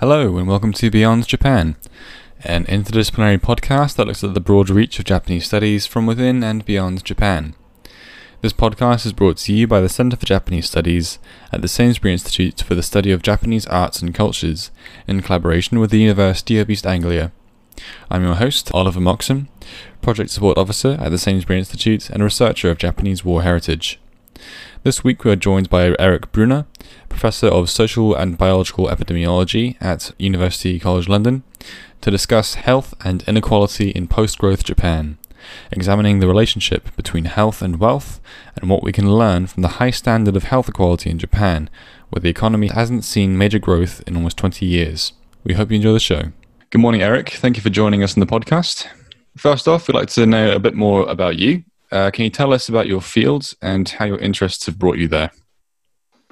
Hello, and welcome to Beyond Japan, an interdisciplinary podcast that looks at the broad reach of Japanese studies from within and beyond Japan. This podcast is brought to you by the Center for Japanese Studies at the Sainsbury Institute for the Study of Japanese Arts and Cultures, in collaboration with the University of East Anglia. I'm your host, Oliver Moxham, Project Support Officer at the Sainsbury Institute and researcher of Japanese War Heritage. This week we are joined by Eric Brunner, Professor of Social and Biological Epidemiology at University College London, to discuss health and inequality in post growth Japan, examining the relationship between health and wealth and what we can learn from the high standard of health equality in Japan, where the economy hasn't seen major growth in almost 20 years. We hope you enjoy the show. Good morning, Eric. Thank you for joining us on the podcast. First off, we'd like to know a bit more about you uh, can you tell us about your fields and how your interests have brought you there?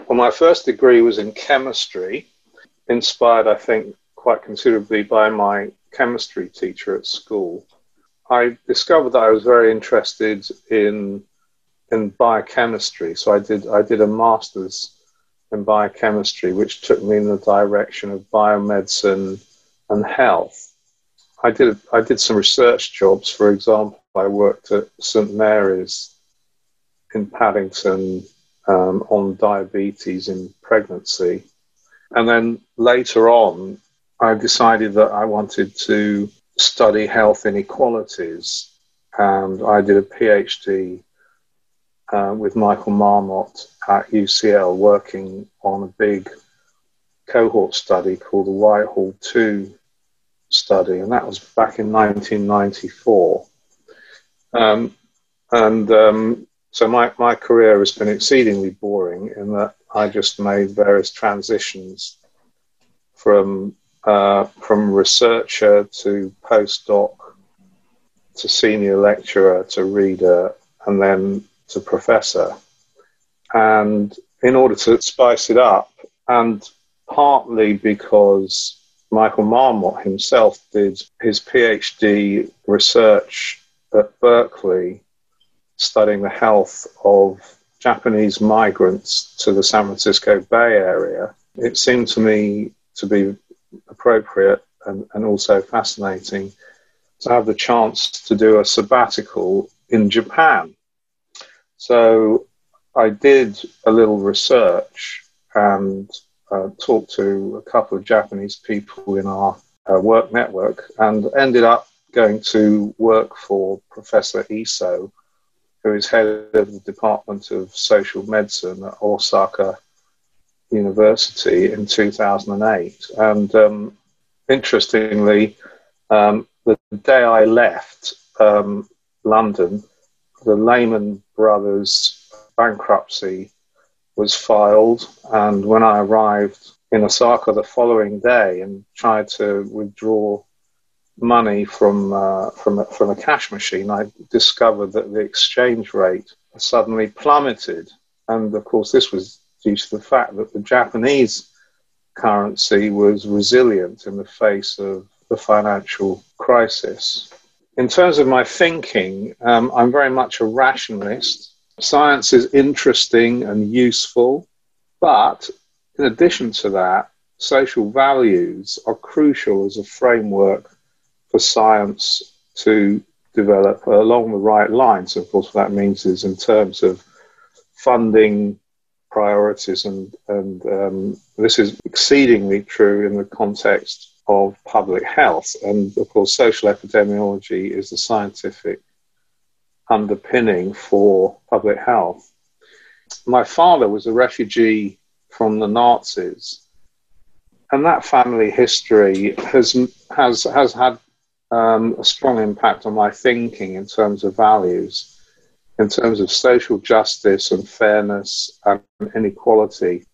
Well, my first degree was in chemistry, inspired, I think, quite considerably by my chemistry teacher at school. I discovered that I was very interested in in biochemistry, so I did I did a master's in biochemistry, which took me in the direction of biomedicine and health. I did I did some research jobs. For example, I worked at St Mary's in Paddington um, on diabetes in pregnancy, and then later on, I decided that I wanted to study health inequalities, and I did a PhD uh, with Michael Marmot at UCL, working on a big cohort study called the Whitehall 2 study, and that was back in 1994. Um, and um, so my, my career has been exceedingly boring in that I just made various transitions from uh, from researcher to postdoc to senior lecturer to reader and then to professor. And in order to spice it up, and partly because Michael Marmot himself did his PhD research at Berkeley studying the health of Japanese migrants to the San Francisco Bay Area. It seemed to me to be appropriate and, and also fascinating to have the chance to do a sabbatical in Japan. So I did a little research and uh, talked to a couple of Japanese people in our uh, work network and ended up going to work for Professor Iso, who is head of the Department of Social Medicine at Osaka University in 2008. And um, interestingly, um, the day I left um, London, the Lehman Brothers bankruptcy was filed. And when I arrived in Osaka the following day and tried to withdraw money from uh, from a, from a cash machine, I discovered that the exchange rate suddenly plummeted. And of course, this was due to the fact that the Japanese currency was resilient in the face of the financial crisis. In terms of my thinking, um, I'm very much a rationalist. Science is interesting and useful, but in addition to that, social values are crucial as a framework for science to develop along the right lines. Of course, what that means is in terms of funding priorities, and, and um, this is exceedingly true in the context of public health. And of course, social epidemiology is the scientific underpinning for public health. My father was a refugee from the Nazis, and that family history has has has had um, a strong impact on my thinking in terms of values, in terms of social justice and fairness and inequality,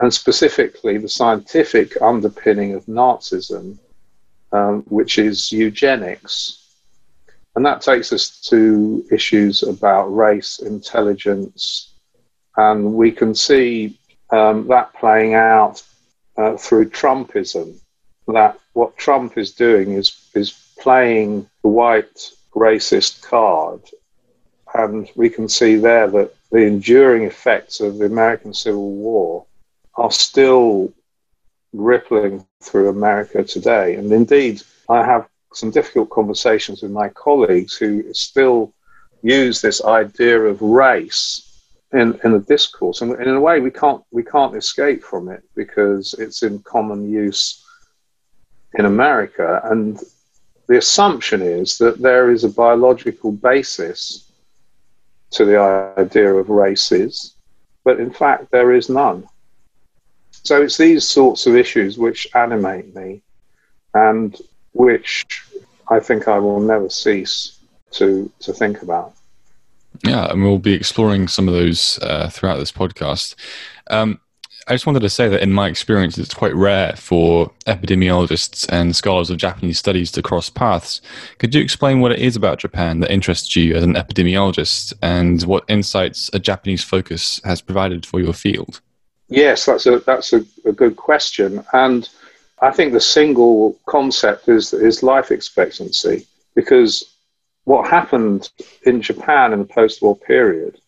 and specifically the scientific underpinning of Nazism, um, which is eugenics and that takes us to issues about race, intelligence, and we can see um, that playing out uh, through Trumpism. That what Trump is doing is, is playing the white racist card. And we can see there that the enduring effects of the American Civil War are still rippling through America today. And indeed, I have some difficult conversations with my colleagues who still use this idea of race in, in the discourse. And in a way, we can't, we can't escape from it because it's in common use in America. And the assumption is that there is a biological basis to the idea of races, but in fact, there is none. So it's these sorts of issues which animate me and which I think I will never cease to, to think about. Yeah, and we'll be exploring some of those uh, throughout this podcast. Um, I just wanted to say that in my experience, it's quite rare for epidemiologists and scholars of Japanese studies to cross paths. Could you explain what it is about Japan that interests you as an epidemiologist and what insights a Japanese focus has provided for your field? Yes, that's a that's a, a good question, and I think the single concept is is life expectancy because what happened in Japan in the post-war period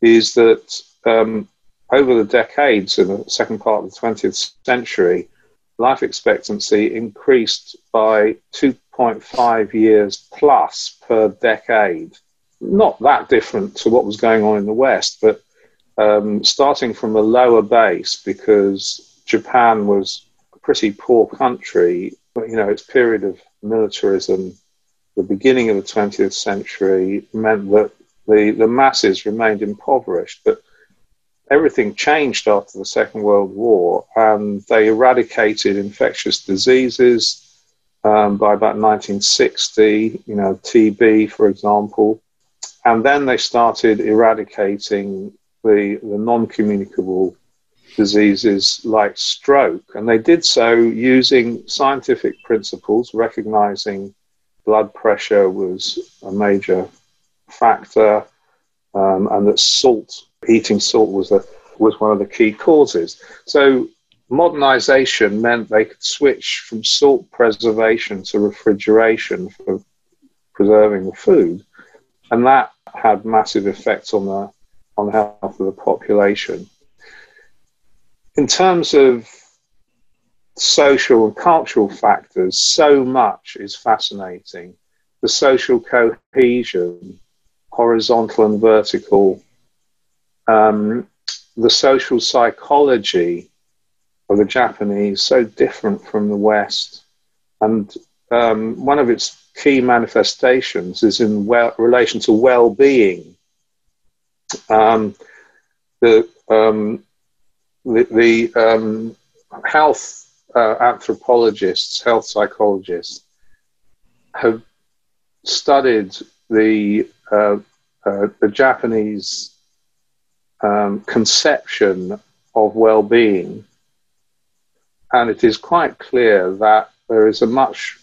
is that um, over the decades in the second part of the 20th century, life expectancy increased by 2.5 years plus per decade. Not that different to what was going on in the West, but um, starting from a lower base because Japan was a pretty poor country. You know, its period of militarism, the beginning of the 20th century, meant that the, the masses remained impoverished. But everything changed after the Second World War, and they eradicated infectious diseases um, by about 1960, you know, TB, for example. And then they started eradicating the, the non communicable diseases like stroke. And they did so using scientific principles, recognizing blood pressure was a major factor um, and that salt, eating salt, was, a, was one of the key causes. So modernization meant they could switch from salt preservation to refrigeration for preserving the food. And that had massive effects on the on the health of the population. In terms of social and cultural factors, so much is fascinating. The social cohesion, horizontal and vertical, um, the social psychology of the Japanese, so different from the West. And um, one of its key manifestations is in well, relation to well being um, the um, the, the um, health uh, anthropologists, health psychologists have studied the uh, uh, the Japanese um, conception of well-being, and it is quite clear that there is a much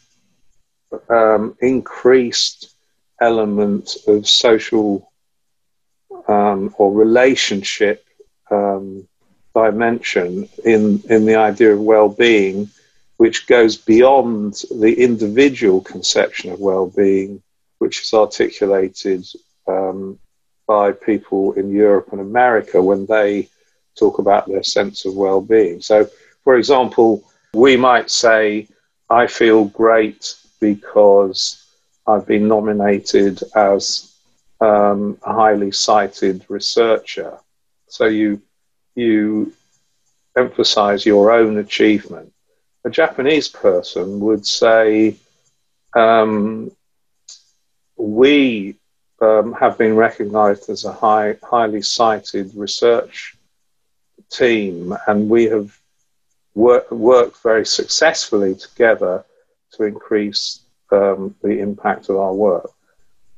um, increased element of social um, or relationship um, dimension in, in the idea of well being, which goes beyond the individual conception of well being, which is articulated um, by people in Europe and America when they talk about their sense of well being. So, for example, we might say, I feel great because I've been nominated as um, a highly cited researcher. So you you emphasize your own achievement. A Japanese person would say, um, "We um, have been recognized as a high, highly cited research team, and we have wor- worked very successfully together to increase um, the impact of our work."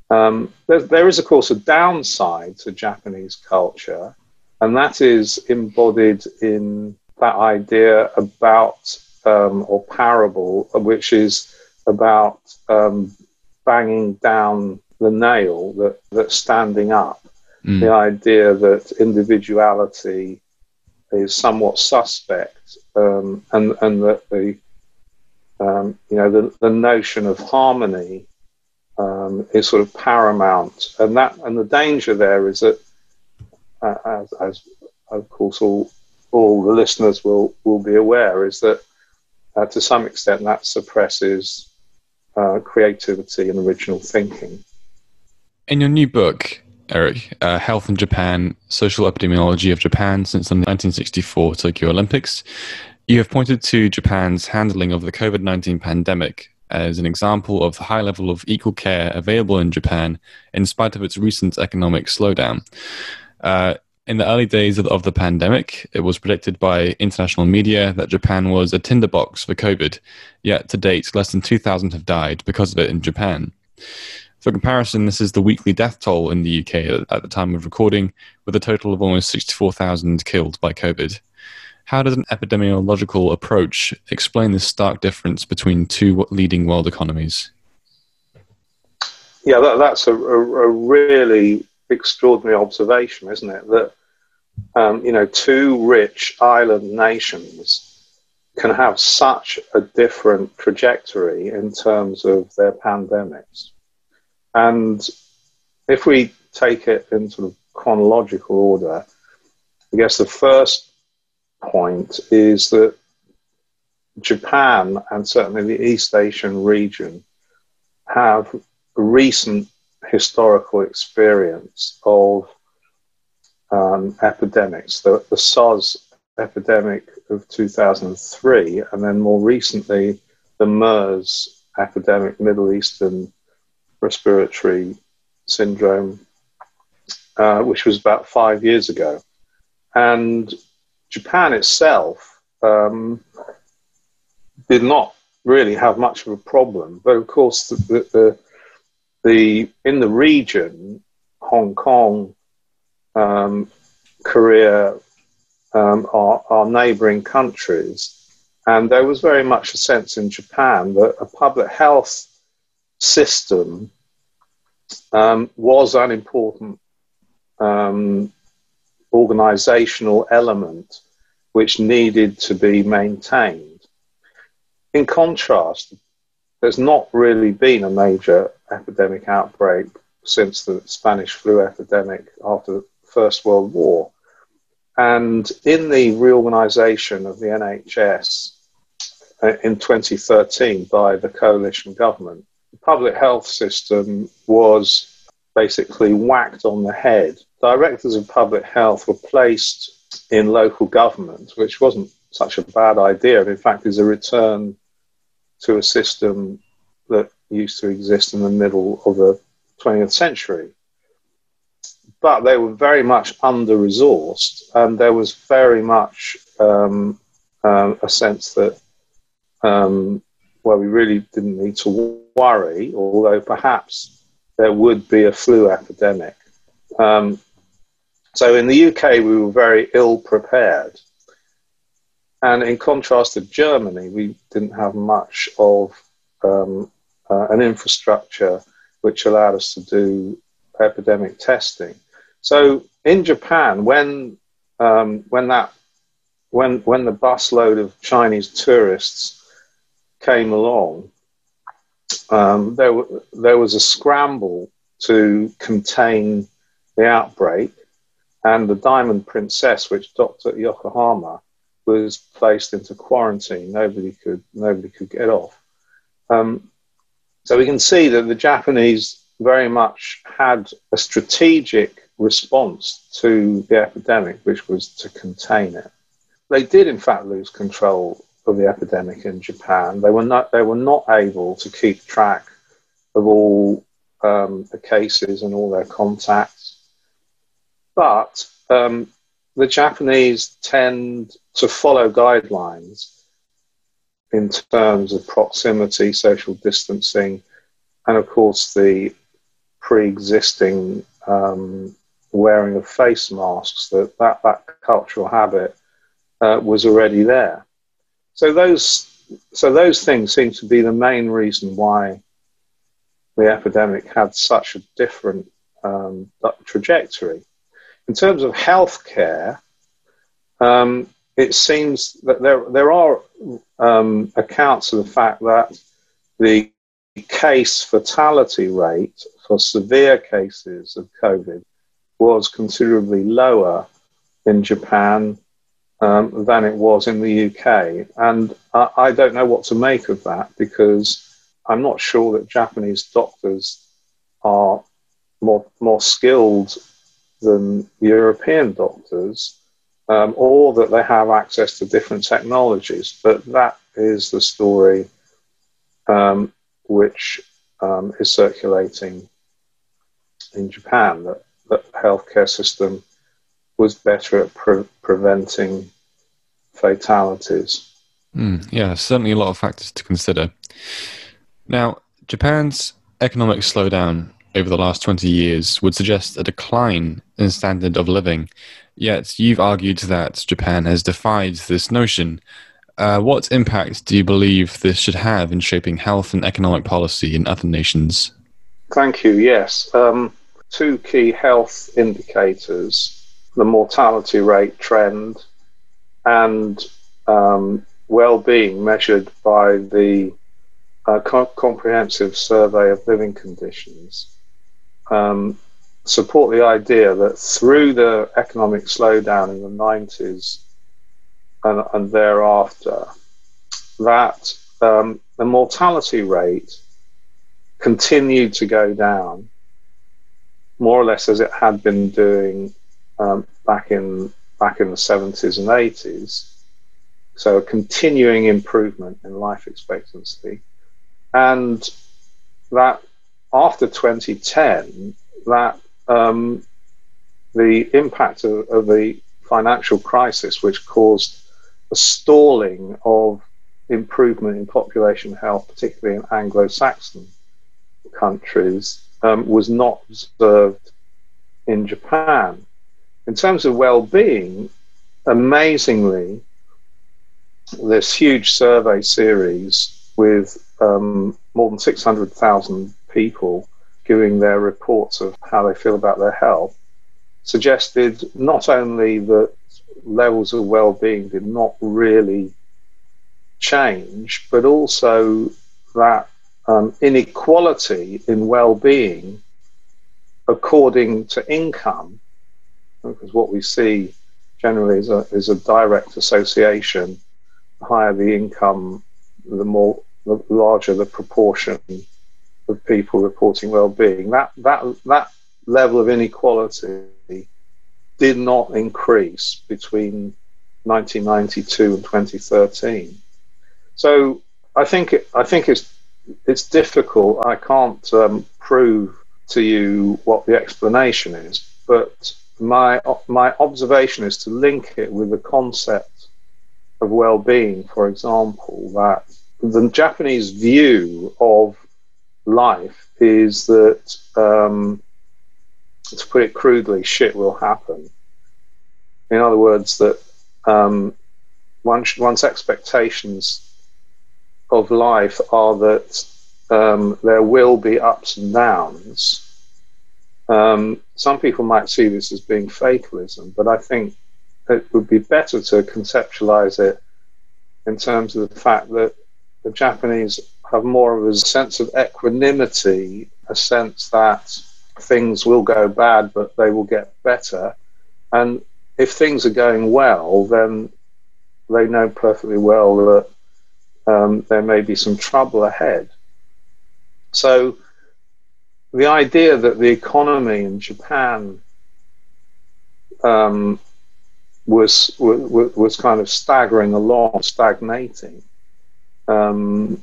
Um, there, there is, of course, a downside to Japanese culture, and that is embodied in that idea about um, or parable, which is about um, banging down the nail that that's standing up. Mm. The idea that individuality is somewhat suspect, um, and and that the um, you know the, the notion of harmony um, is sort of paramount, and that and the danger there is that, uh, as, as, of course all all the listeners will, will be aware is that uh, to some extent that suppresses uh, creativity and original thinking. In your new book, Eric, uh, Health in Japan, Social Epidemiology of Japan since the 1964 Tokyo Olympics, you have pointed to Japan's handling of the COVID 19 pandemic as an example of the high level of equal care available in Japan in spite of its recent economic slowdown. Uh, in the early days of the, of the, pandemic, it was predicted by international media that Japan was a tinderbox for COVID, yet to date, less than 2,000 have died because of it in Japan. For comparison, this is the weekly death toll in the UK at, the time of recording, with a total of almost 64,000 killed by COVID. How does an epidemiological approach explain this stark difference between two leading world economies? Yeah, that, that's a, a, a really extraordinary observation, isn't it? That um, you know, two rich island nations can have such a different trajectory in terms of their pandemics. And if we take it in sort of chronological order, I guess the first point is that Japan and certainly the East Asian region have recent historical experience of um, epidemics, the, the SARS epidemic of 2003, and then more recently, the MERS epidemic, Middle Eastern respiratory syndrome, uh, which was about five years ago. And Japan itself um, did not really have much of a problem, but of course, the, the, the in the region, Hong Kong, um, Korea um, are, are neighboring countries. And there was very much a sense in Japan that a public health system um, was an important um, organizational element which needed to be maintained. In contrast, there's not really been a major epidemic outbreak since the Spanish flu epidemic after the First World War. And in the reorganization of the NHS uh, in 2013 by the coalition government, public health system was basically whacked on the head. Directors of public health were placed in local government, which wasn't such a bad idea. In fact, is a return to a system that used to exist in the middle of the 20th century but they were very much under resourced, and there was very much um, uh, a sense that, um, well, we really didn't need to worry, although perhaps there would be a flu epidemic. Um, so in the UK, we were very ill prepared. And in contrast to Germany, we didn't have much of um, uh, an infrastructure which allowed us to do epidemic testing. So in Japan, when um, when that when when the busload of Chinese tourists came along, um, there w- there was a scramble to contain the outbreak, and the Diamond Princess, which docked at Yokohama, was placed into quarantine. Nobody could nobody could get off. Um, so we can see that the Japanese very much had a strategic response to the epidemic, which was to contain it. They did, in fact, lose control of the epidemic in Japan. They were not, they were not able to keep track of all um, the cases and all their contacts. But um, the Japanese tend to follow guidelines in terms of proximity, social distancing, and of course the pre-existing um, wearing of face masks, that that, that cultural habit uh, was already there. So those, so those things seem to be the main reason why the epidemic had such a different um, trajectory. In terms of healthcare, um, it seems that there, there are um, accounts of the fact that the case fatality rate for severe cases of COVID was considerably lower in Japan um, than it was in the UK. And I, I don't know what to make of that because I'm not sure that Japanese doctors are more, more skilled than European doctors. Um, or that they have access to different technologies. But that is the story um, which um, is circulating in Japan that, that the healthcare system was better at pre- preventing fatalities. Mm, yeah, certainly a lot of factors to consider. Now, Japan's economic slowdown over the last 20 years would suggest a decline in standard of living. Yet you've argued that Japan has defied this notion. Uh, what impact do you believe this should have in shaping health and economic policy in other nations? Thank you. Yes. Um, two key health indicators the mortality rate trend and um, well being measured by the uh, co- comprehensive survey of living conditions um, support the idea that through the economic slowdown in the 90s and, and thereafter, that um, the mortality rate continued to go down more or less as it had been doing um, back in back in the 70s and 80s. So a continuing improvement in life expectancy, and that after 2010, that um, the impact of, of the financial crisis, which caused a stalling of improvement in population health, particularly in Anglo-Saxon countries, um, was not observed in Japan. In terms of well-being, amazingly, this huge survey series with um, more than 600,000 people giving their reports of how they feel about their health suggested not only that levels of well-being did not really change, but also that um, inequality in well-being according to income because what we see generally is a, is a direct association. The higher the income, the more the larger the proportion of people reporting well-being. That that that level of inequality did not increase between 1992 and 2013. So I think I think it's it's difficult. I can't um, prove to you what the explanation is, but my my observation is to link it with the concept of well-being. For example, that the Japanese view of life is that, um, to put it crudely, shit will happen. In other words, that um, one's, one's expectations of life are that um, there will be ups and downs um, some people might see this as being fatalism, but I think it would be better to conceptualize it in terms of the fact that the Japanese have more of a sense of equanimity, a sense that things will go bad, but they will get better. And if things are going well, then they know perfectly well that um, there may be some trouble ahead. So the idea that the economy in Japan um, was, was was kind of staggering along, stagnating, um,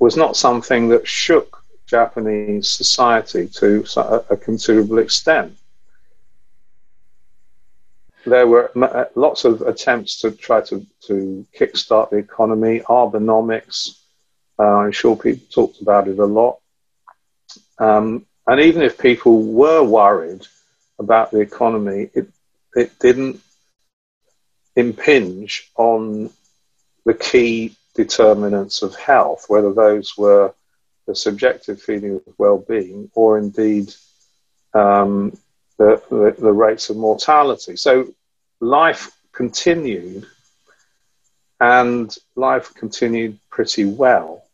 was not something that shook Japanese society to a, considerable extent. There were uh, lots of attempts to try to, to kickstart the economy, Abenomics. Uh, I'm sure people talked about it a lot. Um, and even if people were worried about the economy, it, it didn't impinge on the key determinants of health, whether those were the subjective feeling of well-being or indeed um, the, the, the rates of mortality. So life continued, and life continued pretty well.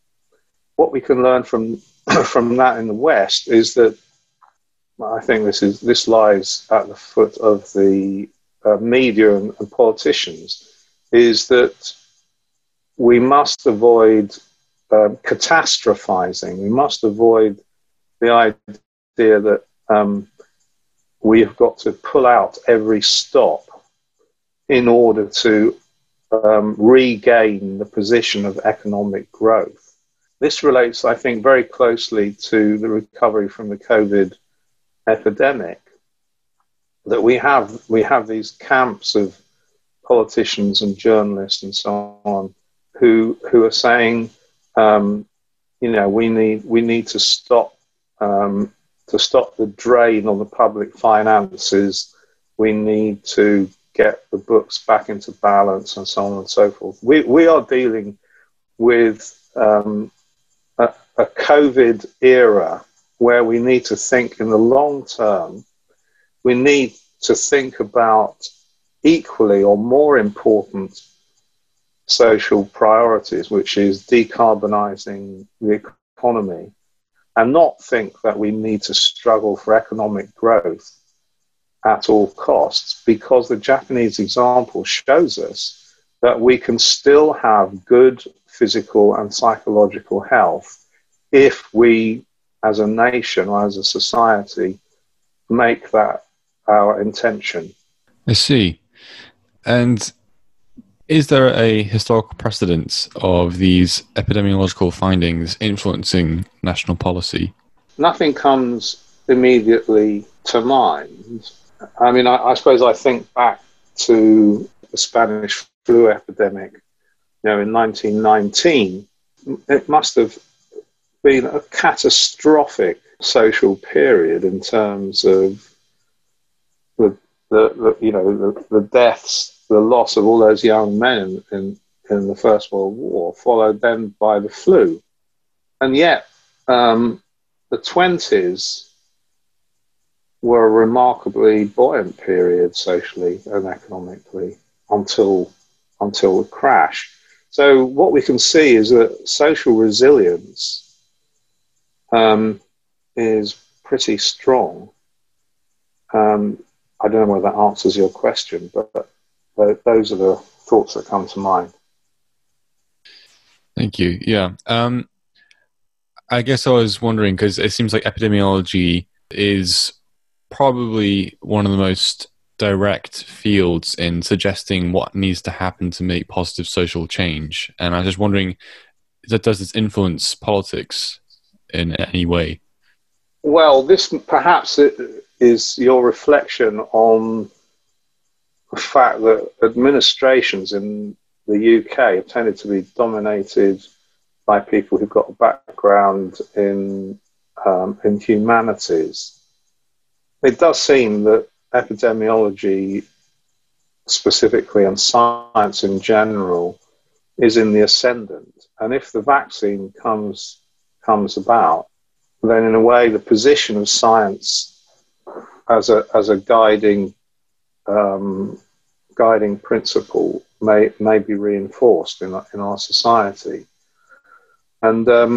What we can learn from from that in the West is that I think this is this lies at the foot of the uh, media and, and, politicians is that we must avoid um, catastrophizing. We must avoid the idea that um, we have got to pull out every stop in order to um, regain the position of economic growth. This relates, I think, very closely to the recovery from the COVID epidemic. That we have we have these camps of politicians and journalists and so on who who are saying, um, you know, we need we need to stop um, to stop the drain on the public finances. We need to get the books back into balance and so on and so forth. We, we are dealing with um, a, COVID era where we need to think in the long term. We need to think about equally or more important social priorities, which is decarbonizing the economy, and not think that we need to struggle for economic growth at all costs because the Japanese example shows us that we can still have good physical and psychological health if we, as a nation or as a society, make that our intention. I see. And is there a historical precedence of these epidemiological findings influencing national policy? Nothing comes immediately to mind. I mean, I, I, suppose I think back to the Spanish flu epidemic, you know, in 1919. It must have been a catastrophic social period in terms of the, the, the you know, the, the, deaths, the loss of all those young men in, in the First World War, followed then by the flu. And yet, um, the 20s were a remarkably buoyant period socially and economically until until the crash. So what we can see is that social resilience um, is pretty strong. Um, I don't know whether that answers your question, but those are the thoughts that come to mind. Thank you. Yeah. Um, I guess I was wondering because it seems like epidemiology is probably one of the most direct fields in suggesting what needs to happen to make positive social change. And I was just wondering, that does this influence politics in any way? Well, this perhaps is your reflection on the fact that administrations in the UK have tended to be dominated by people who've got a background in um, in humanities it does seem that epidemiology, specifically, and science in general, is in the ascendant. And if the vaccine comes comes about, then in a way, the position of science as a as a guiding um, guiding principle may may be reinforced in in our society, and um,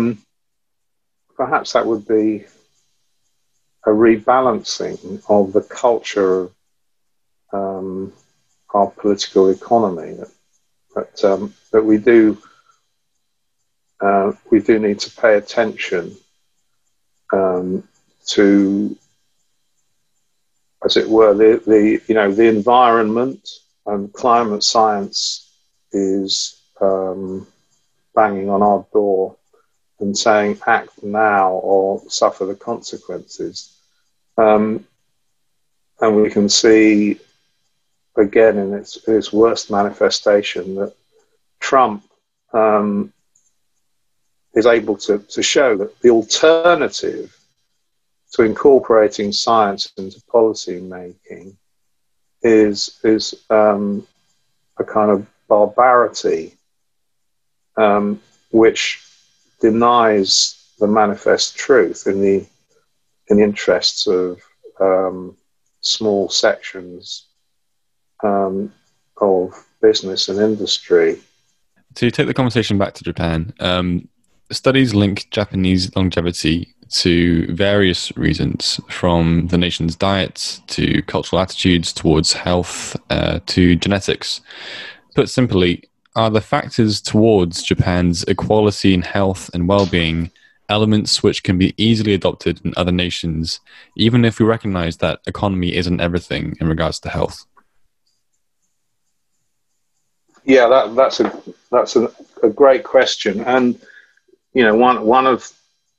perhaps that would be a rebalancing of the culture of um, our political economy that that, um, that we do uh, we do need to pay attention um, to as it were the, the you know the environment and climate science is um, banging on our door and saying act now or suffer the consequences. Um, and we can see again in its, its worst manifestation that Trump um, is able to, to show that the alternative to incorporating science into policy making is, is um, a kind of barbarity um, which denies the manifest truth in the in the interests of um, small sections um, of business and industry. To take the conversation back to Japan, um, studies link Japanese longevity to various reasons, from the nation's diet to cultural attitudes towards health uh, to genetics. Put simply, are the factors towards Japan's equality in health and well being elements which can be easily adopted in other nations, even if we recognize that economy isn't everything in regards to health? Yeah, that, that's a that's a, a great question, and you know one one of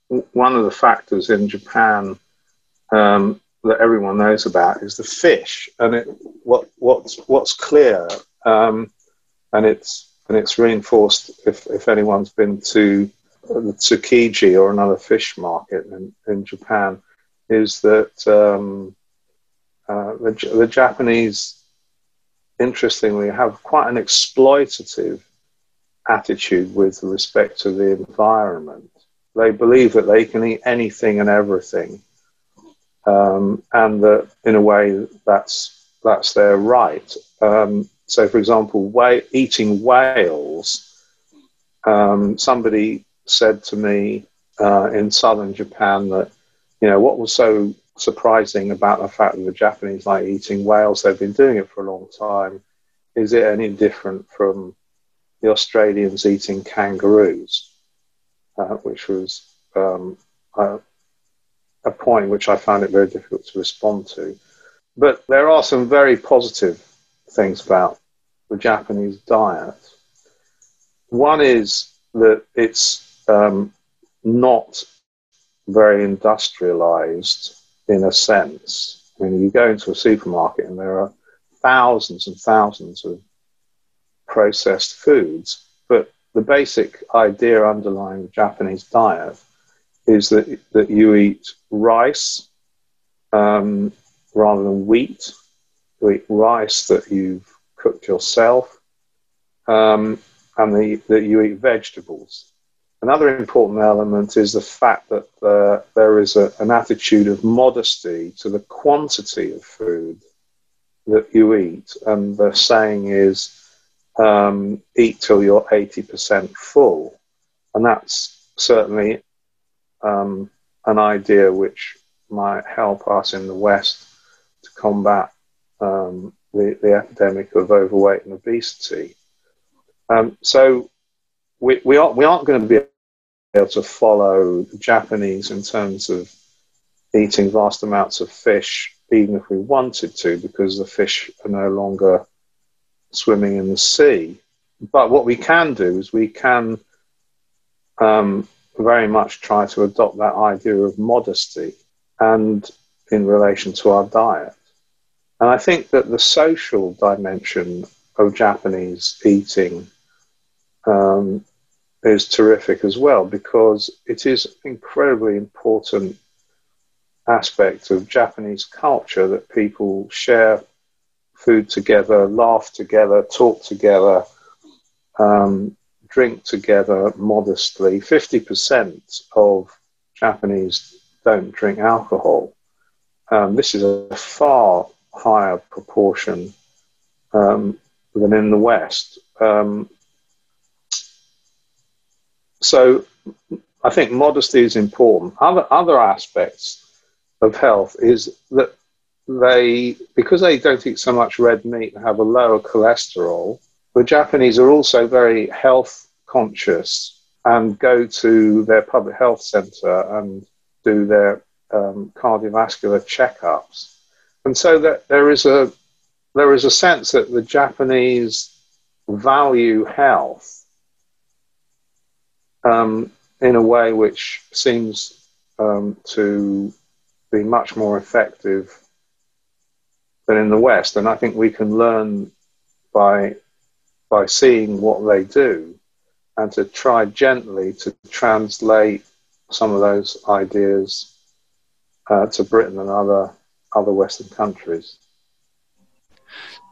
one of the factors in Japan um, that everyone knows about is the fish, and it what what's what's clear, um, and it's and it's reinforced if if anyone's been to the Tsukiji or another fish market in, in Japan, is that um, uh, the, the Japanese interestingly, have quite an exploitative attitude with respect to the environment. They believe that they can eat anything and everything, um, and that in a way that's that's their right. Um, so, for example, eating whales. Um, somebody said to me uh, in southern Japan that you know what was so surprising about the fact that the Japanese like eating whales. They've been doing it for a long time. Is it any different from the Australians eating kangaroos, uh, which was um, a, a point which I found it very difficult to respond to. But there are some very positive things about the Japanese diet. One is that it's um, not very industrialized in a sense. I mean, you go into a supermarket and there are thousands and thousands of processed foods, but the basic idea underlying the Japanese diet is that, that you eat rice um, rather than wheat. You eat rice that you've cooked yourself, um, and the, that you eat vegetables. Another important element is the fact that uh, there is a, an attitude of modesty to the quantity of food that you eat. And the saying is, um, eat till you're 80% full. And that's certainly um, an idea which might help us in the West to combat um, the, the, epidemic of overweight and obesity. Um, so we, we, aren't, we aren't going to be able to follow the Japanese in terms of eating vast amounts of fish, even if we wanted to, because the fish are no longer swimming in the sea. But what we can do is we can um, very much try to adopt that idea of modesty and in relation to our diet. And I think that the social dimension of Japanese eating um, is terrific as well because it is an incredibly important aspect of Japanese culture that people share food together, laugh together, talk together, um, drink together modestly. 50% of Japanese don't drink alcohol. Um, this is a far higher proportion um, than in the West. Um, so I think modesty is important. Other other aspects of health is that they because they don't eat so much red meat and have a lower cholesterol. The Japanese are also very health conscious and go to their public health center and do their um, cardiovascular checkups, and so that there is a there is a sense that the Japanese value health um, in a way which seems um, to be much more effective than in the West. And I think we can learn by by seeing what they do and to try gently to translate some of those ideas uh, to Britain and other other Western countries.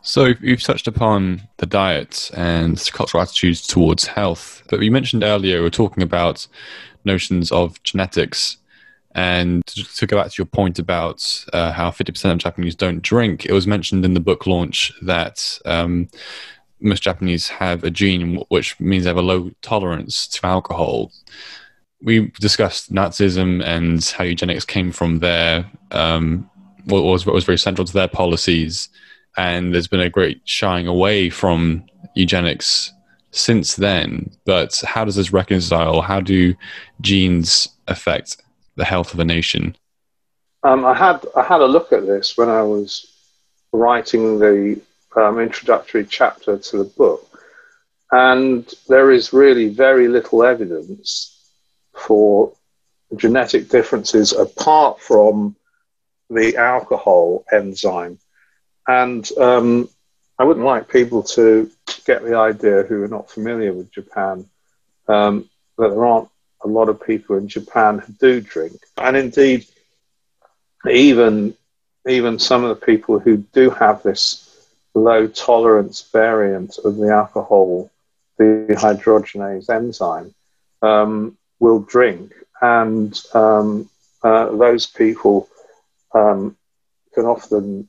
So you've touched upon the diet and cultural attitudes towards health, but you mentioned earlier we're talking about notions of genetics. And to go back to your point about uh, how 50% of Japanese don't drink, it was mentioned in the book launch that um, most Japanese have a gene which means they have a low tolerance to alcohol. We discussed Nazism and how eugenics came from there, um, what was, what was very central to their policies and there's been a great shying away from eugenics since then, but how does this reconcile? How do genes affect the health of a nation? Um, I had I had a look at this when I was writing the um, introductory chapter to the book, and there is really very little evidence for genetic differences apart from the alcohol enzyme. And um, I wouldn't like people to get the idea who are not familiar with Japan um, that there aren't a lot of people in Japan who do drink. And indeed, even even some of the people who do have this low tolerance variant of the alcohol dehydrogenase enzyme um, will drink, and um, uh, those people um, can often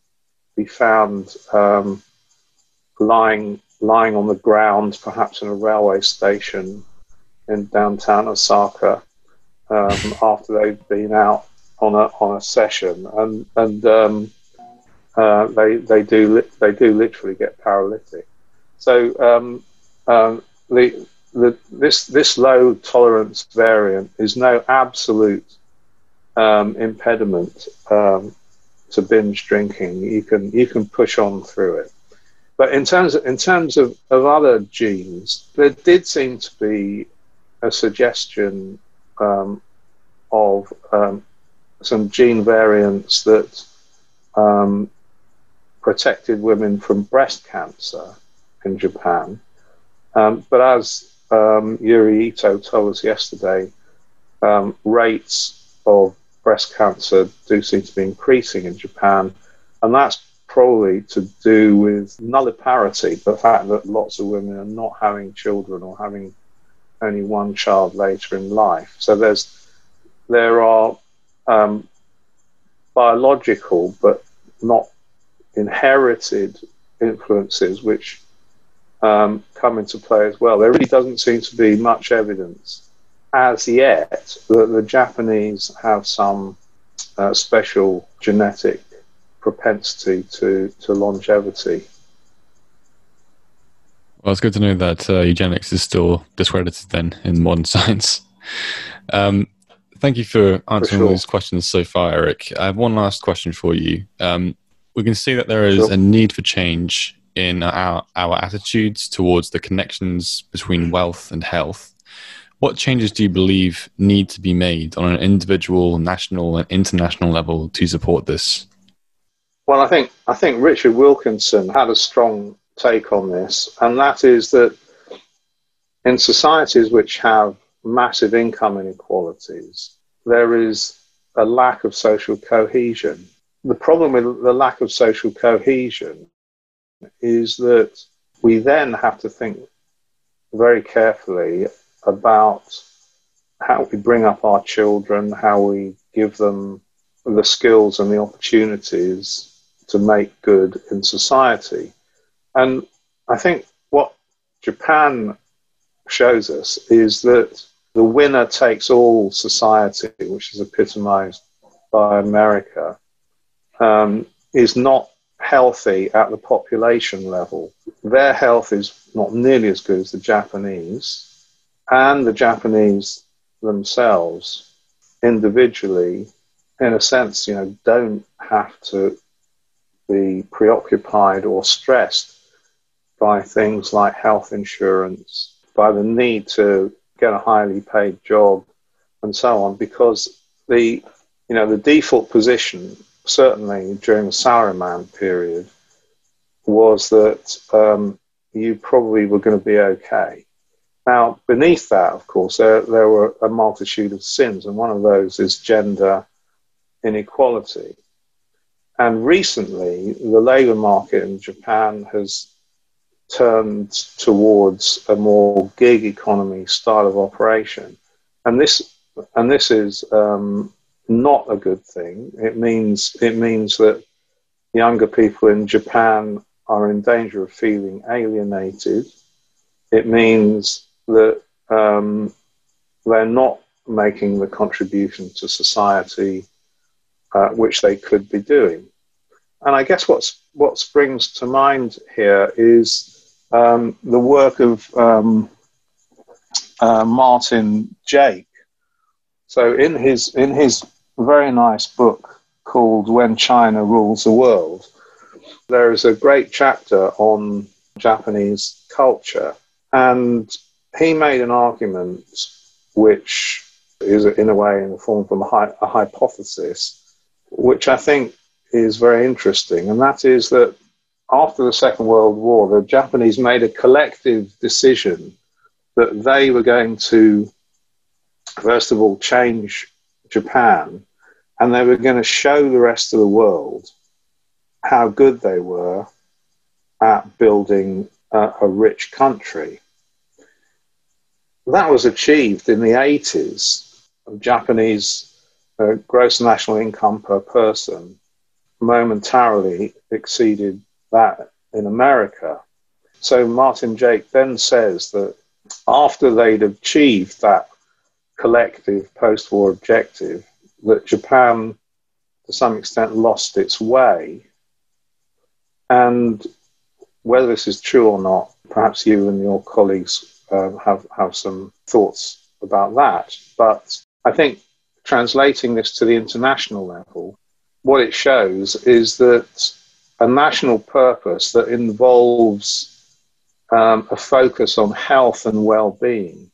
be found um, lying lying on the ground, perhaps in a railway station in downtown Osaka, um, after they've been out on a on a session, and and um, uh, they they do they do literally get paralytic. So um, um, the, the this this low tolerance variant is no absolute um, impediment um, to binge drinking. You can you can push on through it. But in terms of, in terms of, of other genes, there did seem to be a suggestion um, of um, some gene variants that um, protected women from breast cancer in Japan. Um, but as um, Yuri Ito told us yesterday, um, rates of breast cancer do seem to be increasing in Japan, and that's probably to do with nulliparity, the fact that lots of women are not having children or having only one child later in life. So there's there are um, biological but not inherited influences which um, come into play as well. There really doesn't seem to be much evidence as yet that the Japanese have some uh, special genetic propensity to, to longevity. Well, it's good to know that uh, eugenics is still discredited then in modern science. Um, thank you for answering for sure. those questions so far, Eric. I have one last question for you. Um, we can see that there is sure. a need for change in our, our attitudes towards the connections between wealth and health. What changes do you believe need to be made on an individual, national, and international level to support this? Well, I think I think Richard Wilkinson had a strong take on this, and that is that in societies which have massive income inequalities, there is a lack of social cohesion. The problem with the lack of social cohesion is that we then have to think very carefully about how we bring up our children, how we give them the skills and the opportunities to make good in society. And I think what Japan shows us is that the winner takes all society, which is epitomized by America, um, is not healthy at the population level. Their health is not nearly as good as the Japanese, and the Japanese themselves individually, in a sense, you know, don't have to be preoccupied or stressed by things like health insurance, by the need to get a highly paid job, and so on, because the you know the default position certainly during the Salaryman period, was that um, you probably were going to be okay. Now, beneath that, of course, there, there were a multitude of sins, and one of those is gender inequality. And recently, the labor market in Japan has turned towards a more gig economy style of operation. And this, and this is um, not a good thing. It means it means that younger people in Japan are in danger of feeling alienated. It means that um, they're not making the contribution to society uh, which they could be doing. And I guess what's what springs to mind here is um, the work of um, uh, Martin Jacques. So in his in his very nice book called When China Rules the World, there is a great chapter on Japanese culture, and he made an argument which is in a way in the form of a, a hypothesis, which I think is very interesting, and that is that after the Second World War, the Japanese made a collective decision that they were going to, first of all, change Japan and they were going to show the rest of the world how good they were at building a, a rich country. That was achieved in the 80s. Japanese uh, gross national income per person momentarily exceeded that in America. So Martin Jacques then says that after they'd achieved that collective post war objective, that Japan to some extent lost its way. And whether this is true or not, perhaps you and your colleagues uh, have, have some thoughts about that. But I think translating this to the international level, what it shows is that a national purpose that involves um, a focus on health and well being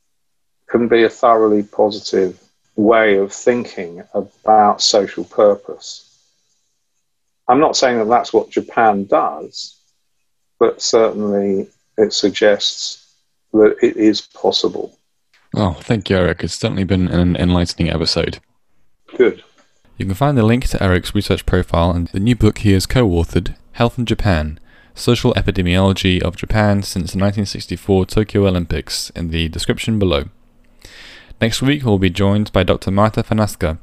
can be a thoroughly positive way of thinking about social purpose. I'm not saying that that's what Japan does, but certainly it suggests that it is possible. Oh, thank you, Eric. It's certainly been an enlightening episode. Good. You can find the link to Eric's research profile and the new book he has co authored, Health in Japan Social Epidemiology of Japan since the 1964 Tokyo Olympics, in the description below. Next week, we'll be joined by Dr. Marta Fanasca,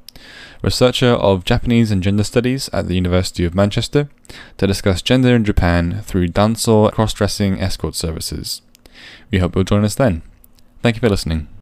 researcher of Japanese and gender studies at the University of Manchester, to discuss gender in Japan through danso cross dressing escort services. We hope you'll join us then. Thank you for listening.